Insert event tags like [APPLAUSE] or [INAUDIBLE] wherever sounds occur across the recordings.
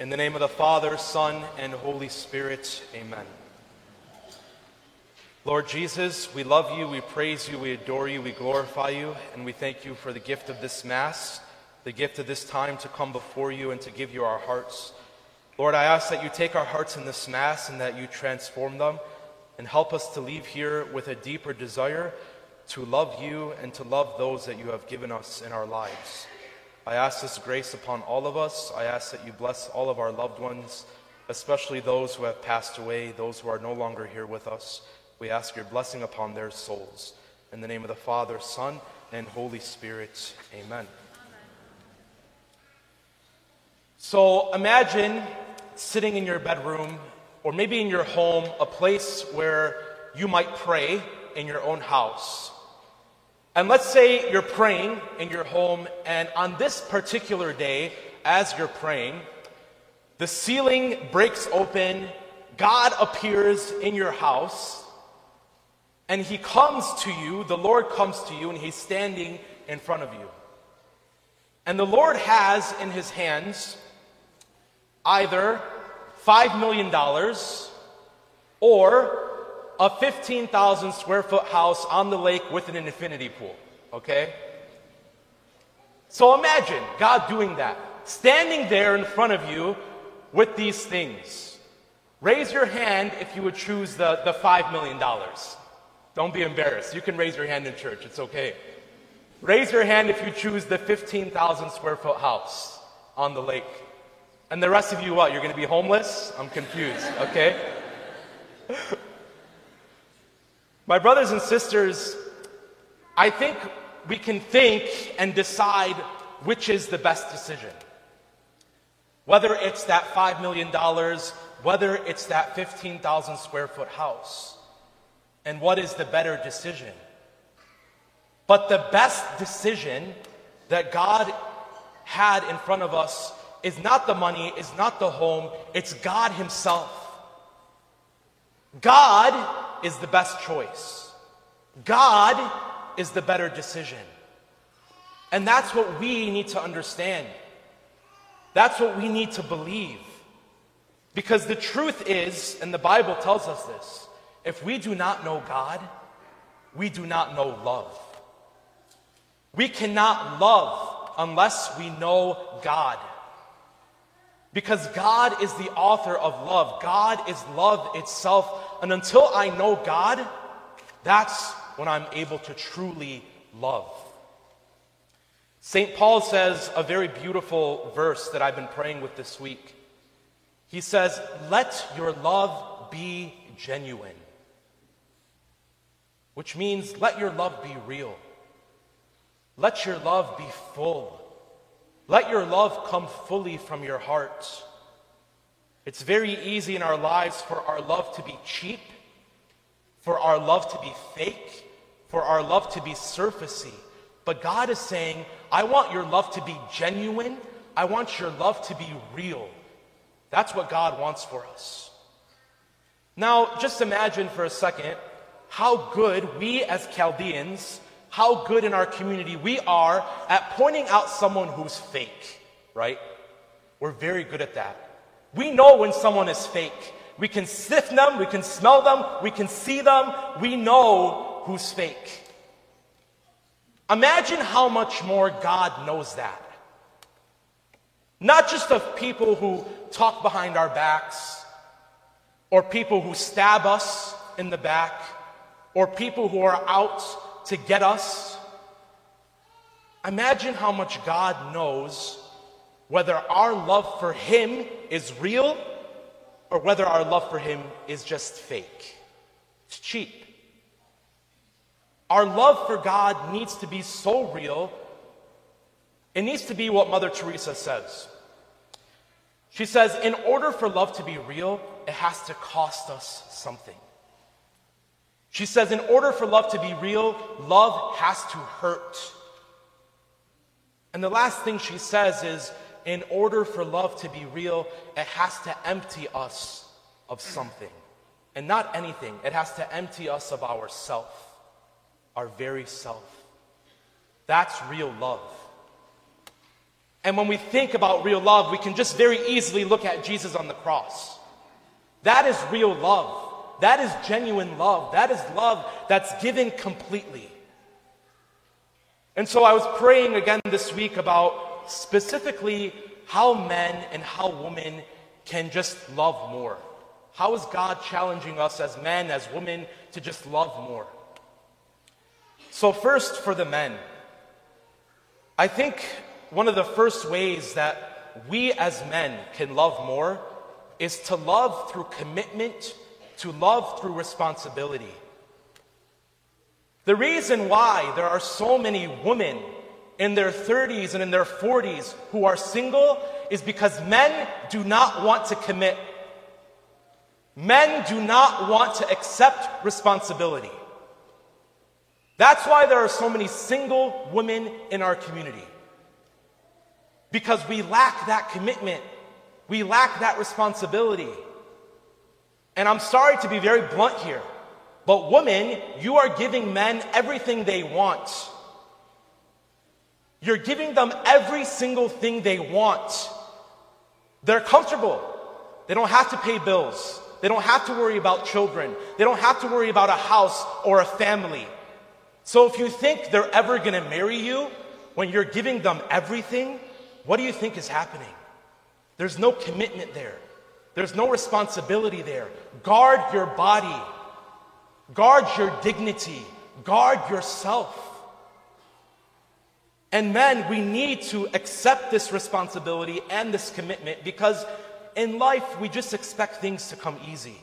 In the name of the Father, Son, and Holy Spirit, amen. Lord Jesus, we love you, we praise you, we adore you, we glorify you, and we thank you for the gift of this Mass, the gift of this time to come before you and to give you our hearts. Lord, I ask that you take our hearts in this Mass and that you transform them and help us to leave here with a deeper desire to love you and to love those that you have given us in our lives. I ask this grace upon all of us. I ask that you bless all of our loved ones, especially those who have passed away, those who are no longer here with us. We ask your blessing upon their souls. In the name of the Father, Son, and Holy Spirit, amen. So imagine sitting in your bedroom or maybe in your home, a place where you might pray in your own house. And let's say you're praying in your home, and on this particular day, as you're praying, the ceiling breaks open, God appears in your house, and He comes to you, the Lord comes to you, and He's standing in front of you. And the Lord has in His hands either $5 million or a 15,000 square foot house on the lake with an infinity pool, okay? So imagine God doing that, standing there in front of you with these things. Raise your hand if you would choose the, the $5 million. Don't be embarrassed. You can raise your hand in church, it's okay. Raise your hand if you choose the 15,000 square foot house on the lake. And the rest of you, what? You're going to be homeless? I'm confused, okay? [LAUGHS] My brothers and sisters, I think we can think and decide which is the best decision. Whether it's that $5 million, whether it's that 15,000 square foot house, and what is the better decision. But the best decision that God had in front of us is not the money, is not the home, it's God Himself. God is the best choice. God is the better decision. And that's what we need to understand. That's what we need to believe. Because the truth is, and the Bible tells us this, if we do not know God, we do not know love. We cannot love unless we know God. Because God is the author of love. God is love itself. And until I know God, that's when I'm able to truly love. St. Paul says a very beautiful verse that I've been praying with this week. He says, Let your love be genuine. Which means let your love be real. Let your love be full. Let your love come fully from your heart. It's very easy in our lives for our love to be cheap, for our love to be fake, for our love to be surfacey. But God is saying, I want your love to be genuine. I want your love to be real. That's what God wants for us. Now, just imagine for a second how good we as Chaldeans how good in our community we are at pointing out someone who's fake, right? We're very good at that. We know when someone is fake. We can sift them, we can smell them, we can see them, we know who's fake. Imagine how much more God knows that. Not just of people who talk behind our backs, or people who stab us in the back, or people who are out to get us. Imagine how much God knows whether our love for Him is real or whether our love for Him is just fake. It's cheap. Our love for God needs to be so real, it needs to be what Mother Teresa says. She says, in order for love to be real, it has to cost us something. She says, in order for love to be real, love has to hurt. And the last thing she says is, in order for love to be real, it has to empty us of something. And not anything, it has to empty us of ourself, our very self. That's real love. And when we think about real love, we can just very easily look at Jesus on the cross. That is real love. That is genuine love. That is love that's given completely. And so I was praying again this week about specifically how men and how women can just love more. How is God challenging us as men, as women, to just love more? So, first, for the men, I think one of the first ways that we as men can love more is to love through commitment, to love through responsibility. The reason why there are so many women in their 30s and in their 40s who are single is because men do not want to commit. Men do not want to accept responsibility. That's why there are so many single women in our community. Because we lack that commitment, we lack that responsibility. And I'm sorry to be very blunt here, but women, you are giving men everything they want. You're giving them every single thing they want. They're comfortable. They don't have to pay bills. They don't have to worry about children. They don't have to worry about a house or a family. So if you think they're ever going to marry you when you're giving them everything, what do you think is happening? There's no commitment there. There's no responsibility there. Guard your body. Guard your dignity. Guard yourself. And men, we need to accept this responsibility and this commitment because in life we just expect things to come easy.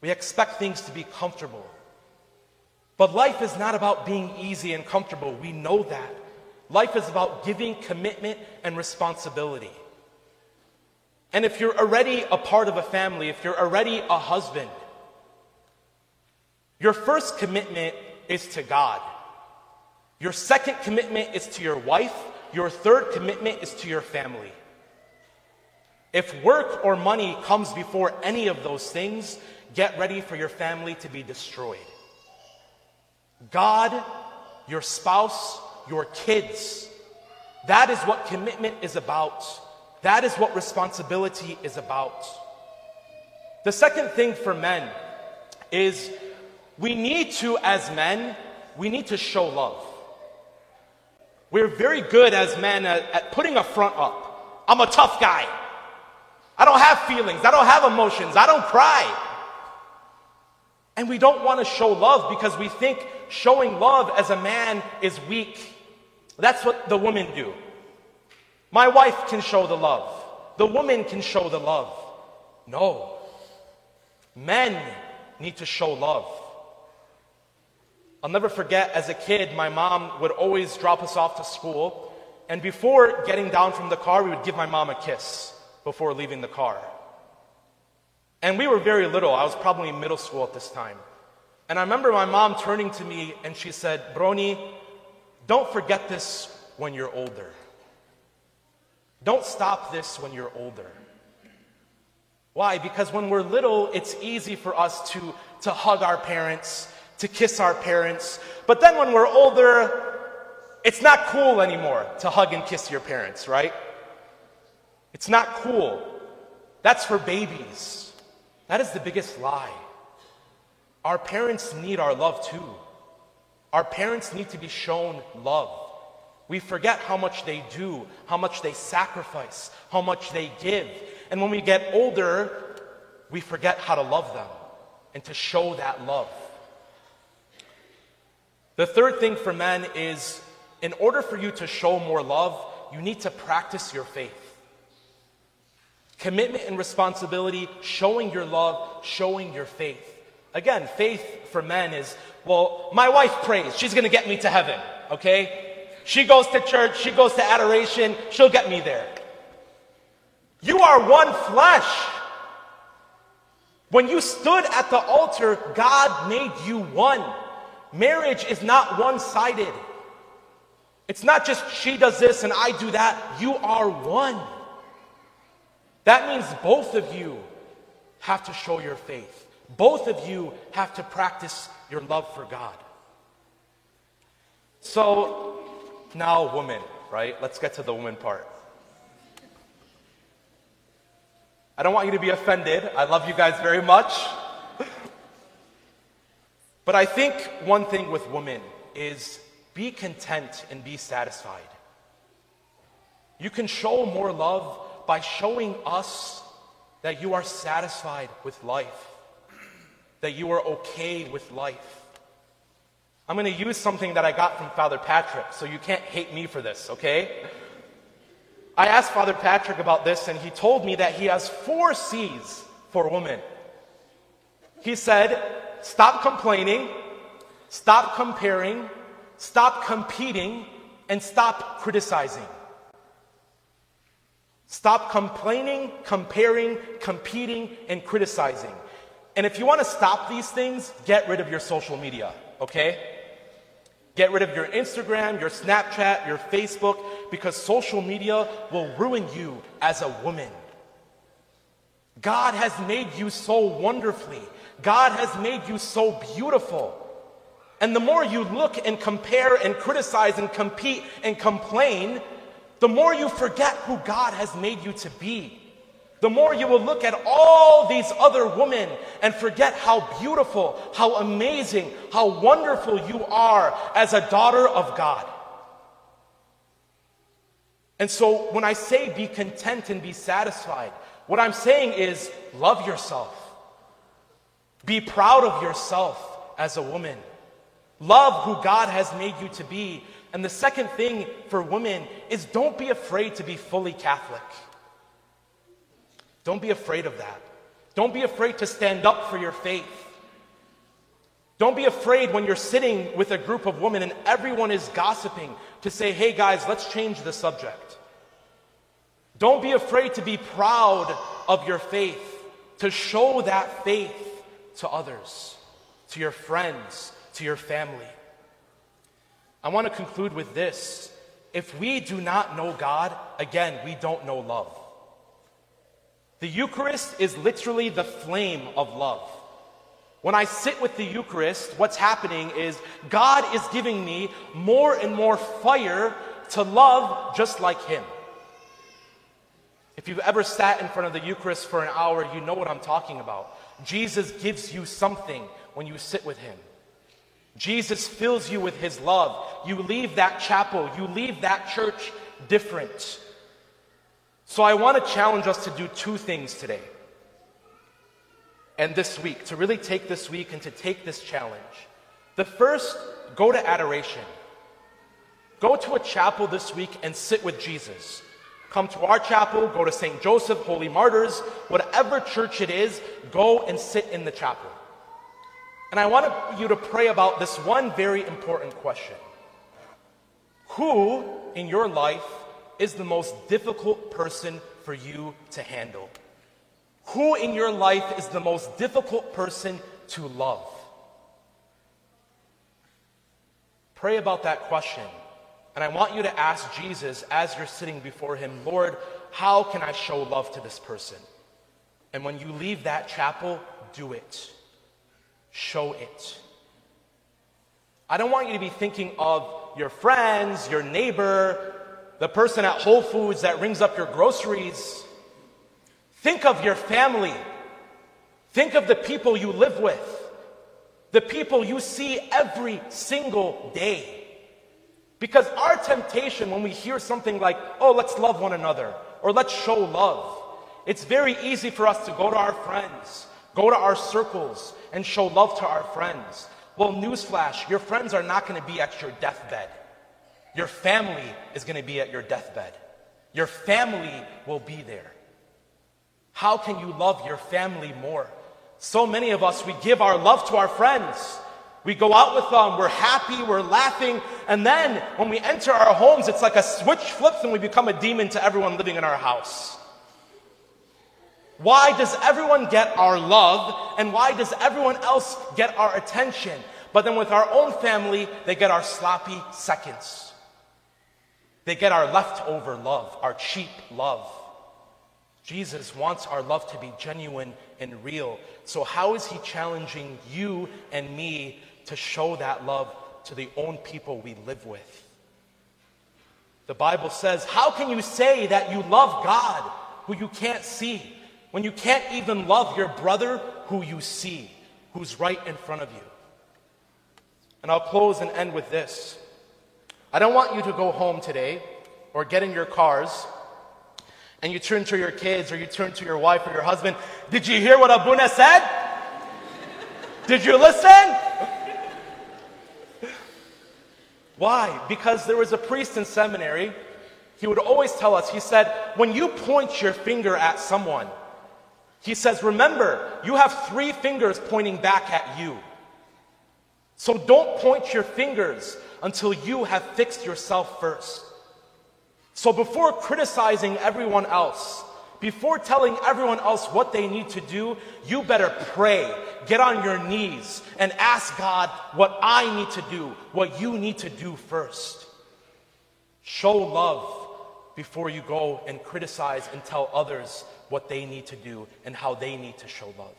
We expect things to be comfortable. But life is not about being easy and comfortable. We know that. Life is about giving commitment and responsibility. And if you're already a part of a family, if you're already a husband, your first commitment is to God. Your second commitment is to your wife. Your third commitment is to your family. If work or money comes before any of those things, get ready for your family to be destroyed. God, your spouse, your kids. That is what commitment is about. That is what responsibility is about. The second thing for men is we need to, as men, we need to show love. We're very good as men at, at putting a front up. I'm a tough guy. I don't have feelings. I don't have emotions. I don't cry. And we don't want to show love because we think showing love as a man is weak. That's what the women do. My wife can show the love. The woman can show the love. No. Men need to show love. I'll never forget as a kid, my mom would always drop us off to school. And before getting down from the car, we would give my mom a kiss before leaving the car. And we were very little. I was probably in middle school at this time. And I remember my mom turning to me and she said, Brony, don't forget this when you're older. Don't stop this when you're older. Why? Because when we're little, it's easy for us to, to hug our parents, to kiss our parents. But then when we're older, it's not cool anymore to hug and kiss your parents, right? It's not cool. That's for babies. That is the biggest lie. Our parents need our love too. Our parents need to be shown love. We forget how much they do, how much they sacrifice, how much they give. And when we get older, we forget how to love them and to show that love. The third thing for men is in order for you to show more love, you need to practice your faith. Commitment and responsibility, showing your love, showing your faith. Again, faith for men is, well, my wife prays, she's gonna get me to heaven, okay? She goes to church, she goes to adoration, she'll get me there. You are one flesh. When you stood at the altar, God made you one. Marriage is not one sided. It's not just she does this and I do that. You are one. That means both of you have to show your faith. Both of you have to practice your love for God. So, now, woman, right? Let's get to the woman part. I don't want you to be offended. I love you guys very much. But I think one thing with women is be content and be satisfied. You can show more love by showing us that you are satisfied with life, that you are okay with life. I'm going to use something that I got from Father Patrick, so you can't hate me for this, okay? I asked Father Patrick about this, and he told me that he has four C's for women. He said, stop complaining, stop comparing, stop competing, and stop criticizing. Stop complaining, comparing, competing, and criticizing. And if you want to stop these things, get rid of your social media, okay? Get rid of your Instagram, your Snapchat, your Facebook, because social media will ruin you as a woman. God has made you so wonderfully. God has made you so beautiful. And the more you look and compare and criticize and compete and complain, the more you forget who God has made you to be. The more you will look at all these other women and forget how beautiful, how amazing, how wonderful you are as a daughter of God. And so when I say be content and be satisfied, what I'm saying is love yourself. Be proud of yourself as a woman. Love who God has made you to be and the second thing for women is don't be afraid to be fully Catholic. Don't be afraid of that. Don't be afraid to stand up for your faith. Don't be afraid when you're sitting with a group of women and everyone is gossiping to say, hey guys, let's change the subject. Don't be afraid to be proud of your faith, to show that faith to others, to your friends, to your family. I want to conclude with this. If we do not know God, again, we don't know love. The Eucharist is literally the flame of love. When I sit with the Eucharist, what's happening is God is giving me more and more fire to love just like Him. If you've ever sat in front of the Eucharist for an hour, you know what I'm talking about. Jesus gives you something when you sit with Him. Jesus fills you with his love. You leave that chapel, you leave that church different. So I want to challenge us to do two things today. And this week, to really take this week and to take this challenge. The first, go to adoration. Go to a chapel this week and sit with Jesus. Come to our chapel, go to St. Joseph, Holy Martyrs, whatever church it is, go and sit in the chapel. And I want you to pray about this one very important question Who in your life is the most difficult person for you to handle? Who in your life is the most difficult person to love? Pray about that question. And I want you to ask Jesus as you're sitting before him, Lord, how can I show love to this person? And when you leave that chapel, do it show it. I don't want you to be thinking of your friends, your neighbor, the person at Whole Foods that rings up your groceries. Think of your family. Think of the people you live with, the people you see every single day. Because our temptation when we hear something like, oh, let's love one another, or let's show love, it's very easy for us to go to our friends, go to our circles, and show love to our friends. Well, newsflash, your friends are not going to be at your deathbed. Your family is going to be at your deathbed. Your family will be there. How can you love your family more? So many of us, we give our love to our friends. We go out with them, we're happy, we're laughing, and then when we enter our homes, it's like a switch flips and we become a demon to everyone living in our house. Why does everyone get our love and why does everyone else get our attention? But then with our own family, they get our sloppy seconds. They get our leftover love, our cheap love. Jesus wants our love to be genuine and real. So, how is he challenging you and me to show that love to the own people we live with? The Bible says, How can you say that you love God who you can't see when you can't even love your brother who you see, who's right in front of you? And I'll close and end with this. I don't want you to go home today or get in your cars and you turn to your kids or you turn to your wife or your husband. Did you hear what Abuna said? Did you listen? Why? Because there was a priest in seminary. He would always tell us, he said, when you point your finger at someone, he says, remember, you have three fingers pointing back at you. So don't point your fingers until you have fixed yourself first. So before criticizing everyone else, before telling everyone else what they need to do, you better pray, get on your knees, and ask God what I need to do, what you need to do first. Show love before you go and criticize and tell others what they need to do and how they need to show love.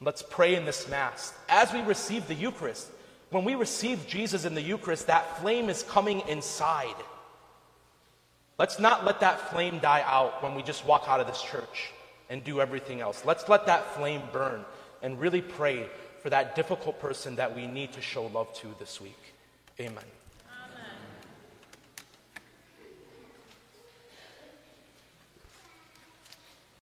Let's pray in this Mass. As we receive the Eucharist, when we receive Jesus in the Eucharist, that flame is coming inside. Let's not let that flame die out when we just walk out of this church and do everything else. Let's let that flame burn and really pray for that difficult person that we need to show love to this week. Amen.